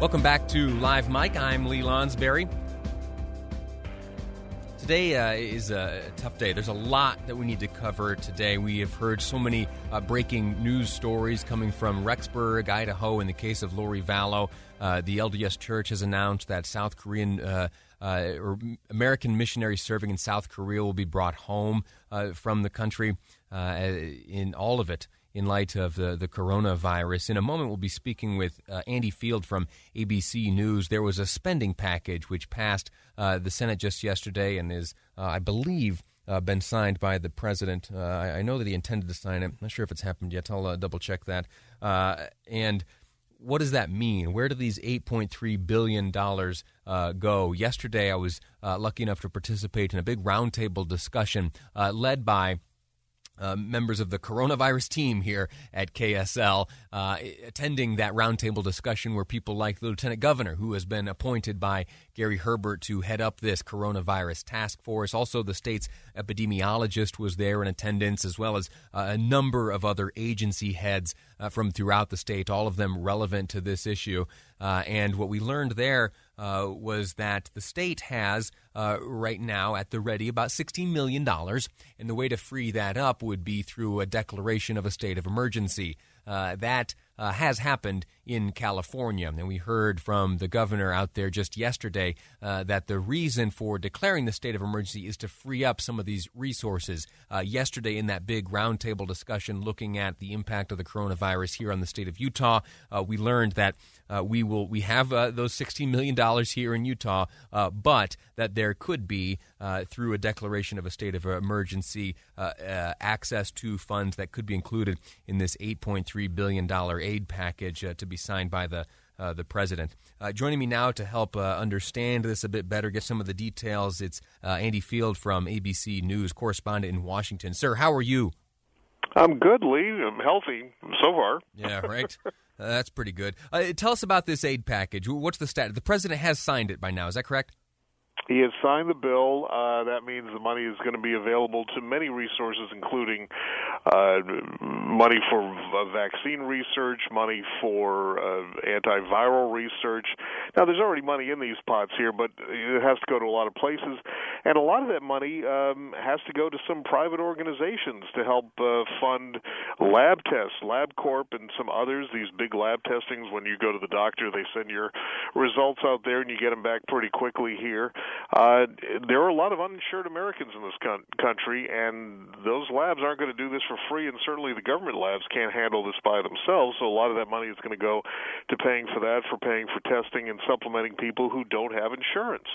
Welcome back to Live Mic. I'm Lee Lonsberry. Today uh, is a tough day. There's a lot that we need to cover today. We have heard so many uh, breaking news stories coming from Rexburg, Idaho, in the case of Lori Vallow. Uh, the LDS Church has announced that South Korean uh, uh, or American missionaries serving in South Korea will be brought home uh, from the country in all of it in light of the, the coronavirus. In a moment, we'll be speaking with uh, Andy Field from ABC News. There was a spending package which passed uh, the Senate just yesterday and is, uh, I believe, uh, been signed by the president. Uh, I, I, know that he intended to sign it. I'm not sure if it's happened yet. I'll uh, double check that. and what does that mean? Where do these $8.3 billion go? Yesterday, I was lucky enough to participate in a big roundtable discussion led by uh, members of the coronavirus team here at KSL uh, attending that roundtable discussion where people like the lieutenant governor, who has been appointed by Gary Herbert to head up this coronavirus task force. Also, the state's epidemiologist was there in attendance, as well as uh, a number of other agency heads uh, from throughout the state, all of them relevant to this issue. Uh, and what we learned there uh, was that the state has uh, right now at the ready about $16 million. And the way to free that up would be through a declaration of a state of emergency. Uh, that uh, has happened in California. And we heard from the governor out there just yesterday uh, that the reason for declaring the state of emergency is to free up some of these resources. Uh, yesterday, in that big roundtable discussion looking at the impact of the coronavirus here on the state of Utah, uh, we learned that uh, we will we have those $16 million here in Utah, but that there could be, through a declaration of a state of emergency, access to funds that could be included in this $8.3 billion aid package uh, to be signed by the uh, the president. Uh, joining me now to help uh, understand this a bit better, get some of the details, it's uh, Andy Field from ABC News, correspondent in Washington. Sir, how are you? I'm good, Lee. I'm healthy so far. Yeah, right. Uh, that's pretty good. tell us about this aid package. What's the status? The president has signed it by now. Is that correct? He has signed the bill. Uh, that means the money is going to be available to many resources, including uh, money for vaccine research, money for uh, antiviral research. Now, there's already money in these pots here, but it has to go to a lot of places, and a lot of that money um, has to go to some private organizations to help uh, fund lab tests, LabCorp, and some others. These big lab testings. When you go to the doctor, they send your results out there, and you get them back pretty quickly here. Uh, there are a lot of uninsured Americans in this con- country, and those labs aren't going to do this for free, and certainly the government labs can't handle this by themselves. So a lot of that money is going to go to paying for that, for paying for testing, and supplementing people who don't have insurance.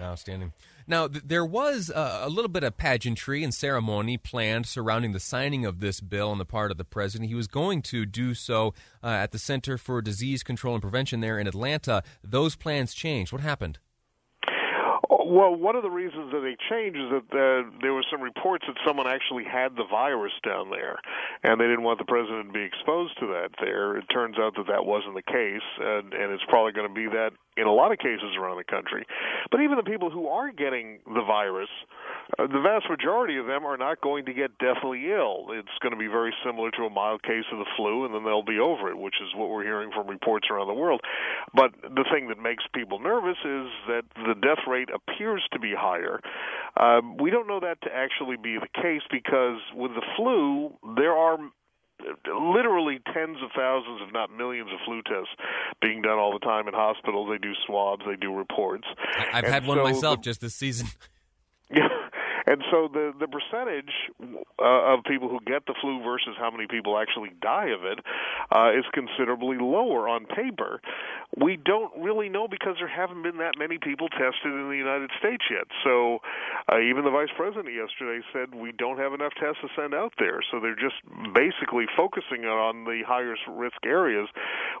Outstanding. Now, th- there was uh, a little bit of pageantry and ceremony planned surrounding the signing of this bill on the part of the president. He was going to do so uh, at the Center for Disease Control and Prevention there in Atlanta. Those plans changed. What happened? Well, one of the reasons that they changed is that uh, there were some reports that someone actually had the virus down there, and they didn't want the president to be exposed to that there. It turns out that that wasn't the case, and, and it's probably going to be that in a lot of cases around the country. But even the people who are getting the virus, uh, the vast majority of them are not going to get deathly ill. It's going to be very similar to a mild case of the flu, and then they'll be over it, which is what we're hearing from reports around the world. But the thing that makes people nervous is that the death rate appears to be higher. Uh, we don't know that to actually be the case because with the flu, there are literally tens of thousands, if not millions, of flu tests being done all the time in hospitals. They do swabs, they do reports. I've and had one so myself the, just this season. And so the the percentage uh, of people who get the flu versus how many people actually die of it uh, is considerably lower on paper. We don't really know because there haven't been that many people tested in the United States yet. So uh, even the vice president yesterday said we don't have enough tests to send out there. So they're just basically focusing on the highest risk areas,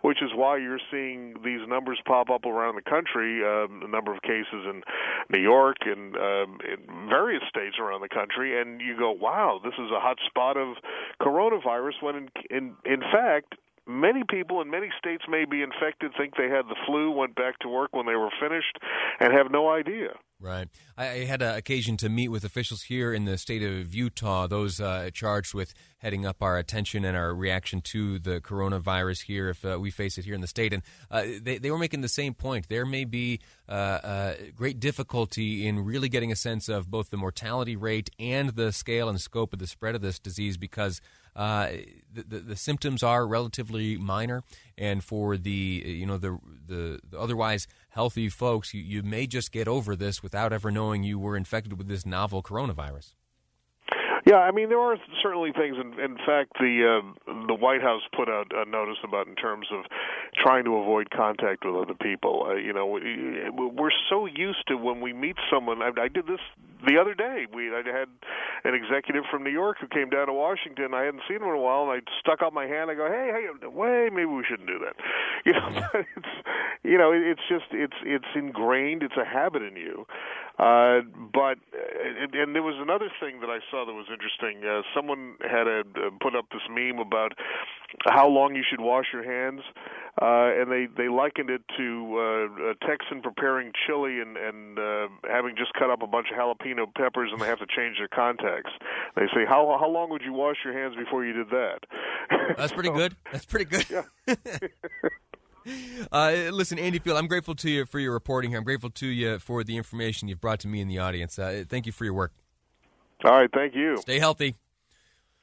which is why you're seeing these numbers pop up around the country. Um, a number of cases in New York and um, in various states around the country, and you go, "Wow, this is a hot spot of coronavirus." When in in, in fact, many people in many states may be infected, think they had the flu, went back to work when they were finished, and have no idea. Right. I had an occasion to meet with officials here in the state of Utah, those uh, charged with heading up our attention and our reaction to the coronavirus here, if uh, we face it here in the state. And uh, they, they were making the same point. There may be uh, uh, great difficulty in really getting a sense of both the mortality rate and the scale and scope of the spread of this disease because uh, the, the, the, symptoms are relatively minor, and for the you know the the, the otherwise healthy folks, you, you may just get over this without ever knowing you were infected with this novel coronavirus. Yeah, I mean there are certainly things. In, in fact, the uh, the White House put out a notice about in terms of trying to avoid contact with other people. Uh, you know, we, we're so used to when we meet someone. I, I did this the other day. We I had an executive from New York who came down to Washington. I hadn't seen him in a while, and I stuck out my hand. I go, hey, hey, wait, maybe we shouldn't do that. You know, it's you know, it's just it's it's ingrained. It's a habit in you. Uh, but and, and there was another thing that I saw that was interesting. Uh, someone had a, uh, put up this meme about how long you should wash your hands, uh, and they they likened it to uh, a Texan preparing chili and and uh, having just cut up a bunch of jalapeno peppers, and they have to change their contacts. They say, how how long would you wash your hands before you did that? That's pretty so, good. That's pretty good. Yeah. Uh, listen, Andy Field, I'm grateful to you for your reporting here. I'm grateful to you for the information you've brought to me and the audience. Uh, thank you for your work. All right, thank you. Stay healthy.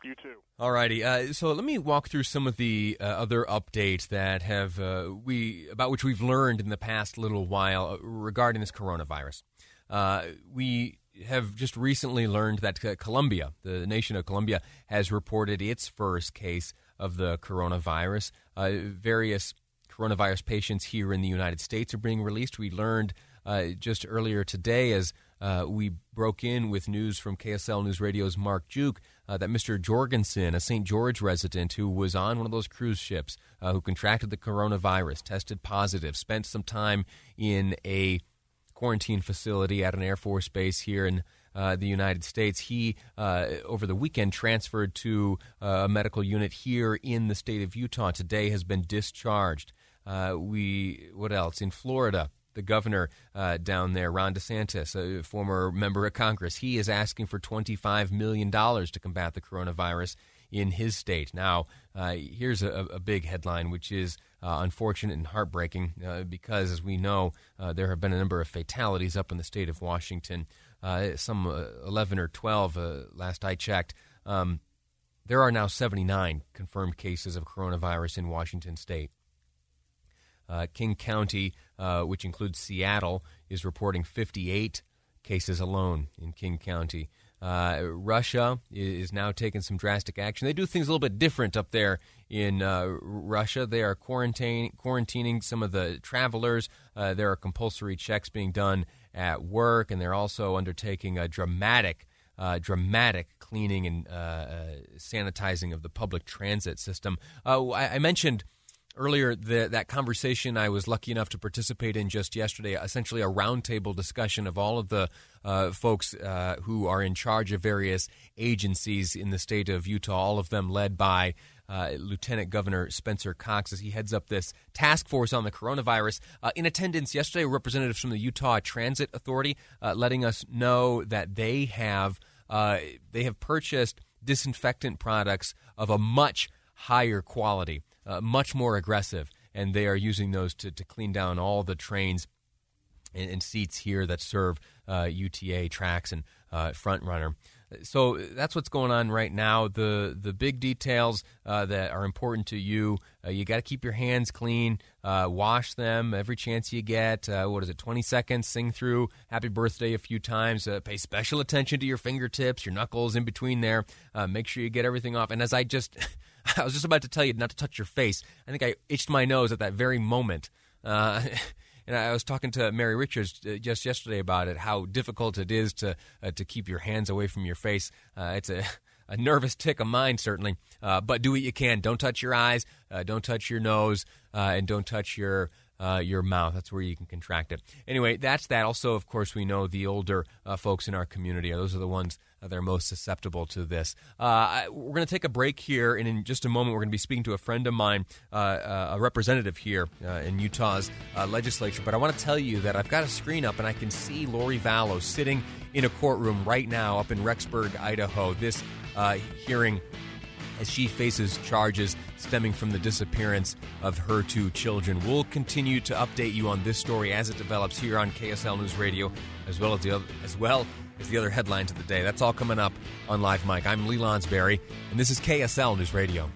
You too. All righty. Uh, so let me walk through some of the uh, other updates that have uh, we about which we've learned in the past little while uh, regarding this coronavirus. Uh, we have just recently learned that uh, Colombia, the nation of Colombia, has reported its first case of the coronavirus. various coronavirus patients here in the United States are being released. We learned just earlier today as uh, we broke in with news from KSL News Radio's Mark Juke uh, that Mr. Jorgensen, a St. George resident who was on one of those cruise ships, uh, who contracted the coronavirus, tested positive, spent some time in a quarantine facility at an Air Force base here in uh, the United States. He, uh, over the weekend, transferred to uh, a medical unit here in the state of Utah. Today has been discharged. Uh, we, what else? In Florida, the governor uh, down there, Ron DeSantis, a former member of Congress, he is asking for $25 million to combat the coronavirus in his state. Now, uh, here's a, a, big headline, which is uh, unfortunate and heartbreaking uh, because, as we know, uh, there have been a number of fatalities up in the state of Washington, uh, some 11 or 12 last I checked. Um, there are now 79 confirmed cases of coronavirus in Washington state. King County, uh, which includes Seattle, is reporting 58 cases alone in King County. Uh, Russia is now taking some drastic action. They do things a little bit different up there in uh, Russia. They are quarantine, quarantining some of the travelers. Uh, there are compulsory checks being done at work, and they're also undertaking a dramatic, uh, dramatic cleaning and sanitizing of the public transit system. I, I mentioned earlier the, that conversation I was lucky enough to participate in just yesterday, essentially a roundtable discussion of all of the uh, folks uh, who are in charge of various agencies in the state of Utah, all of them led by uh, Lieutenant Governor Spencer Cox as he heads up this task force on the coronavirus. Uh, in attendance yesterday, representatives from the Utah Transit Authority uh, letting us know that they have uh, they have purchased disinfectant products of a much higher quality uh, much more aggressive, and they are using those to, to clean down all the trains and, and seats here that serve uh, UTA tracks and uh, FrontRunner. so that's what's going on right now. The the big details uh, that are important to you. Uh, you got to keep your hands clean. Uh, wash them every chance you get. Uh, what is it? Twenty seconds. Sing through "Happy Birthday" a few times. Uh, pay special attention to your fingertips, your knuckles in between there. Make sure you get everything off. And as I just, I was just about to tell you not to touch your face. I think I itched my nose at that very moment. And I was talking to Mary Richards uh, just yesterday about it, how difficult it is to uh, to keep your hands away from your face. Uh, it's a a nervous tick of mine, certainly. Uh, but do what you can. Don't touch your eyes. Uh, don't touch your nose. Uh, and don't touch your uh, your mouth. That's where you can contract it. Anyway, that's that. Also, of course, we know the older uh, folks in our community. are Those are the ones that are most susceptible to this. Uh, we're going to take a break here, and in just a moment, we're going to be speaking to a friend of mine, uh, uh, a representative here uh, in Utah's legislature. But I want to tell you that I've got a screen up, and I can see Lori Vallow sitting in a courtroom right now up in Rexburg, Idaho. This hearing as she faces charges stemming from the disappearance of her two children. We'll continue to update you on this story as it develops here on KSL News Radio, as well as the other, as well as the other headlines of the day. That's all coming up on Live Mic. I'm Lee Lonsberry, and this is KSL News Radio.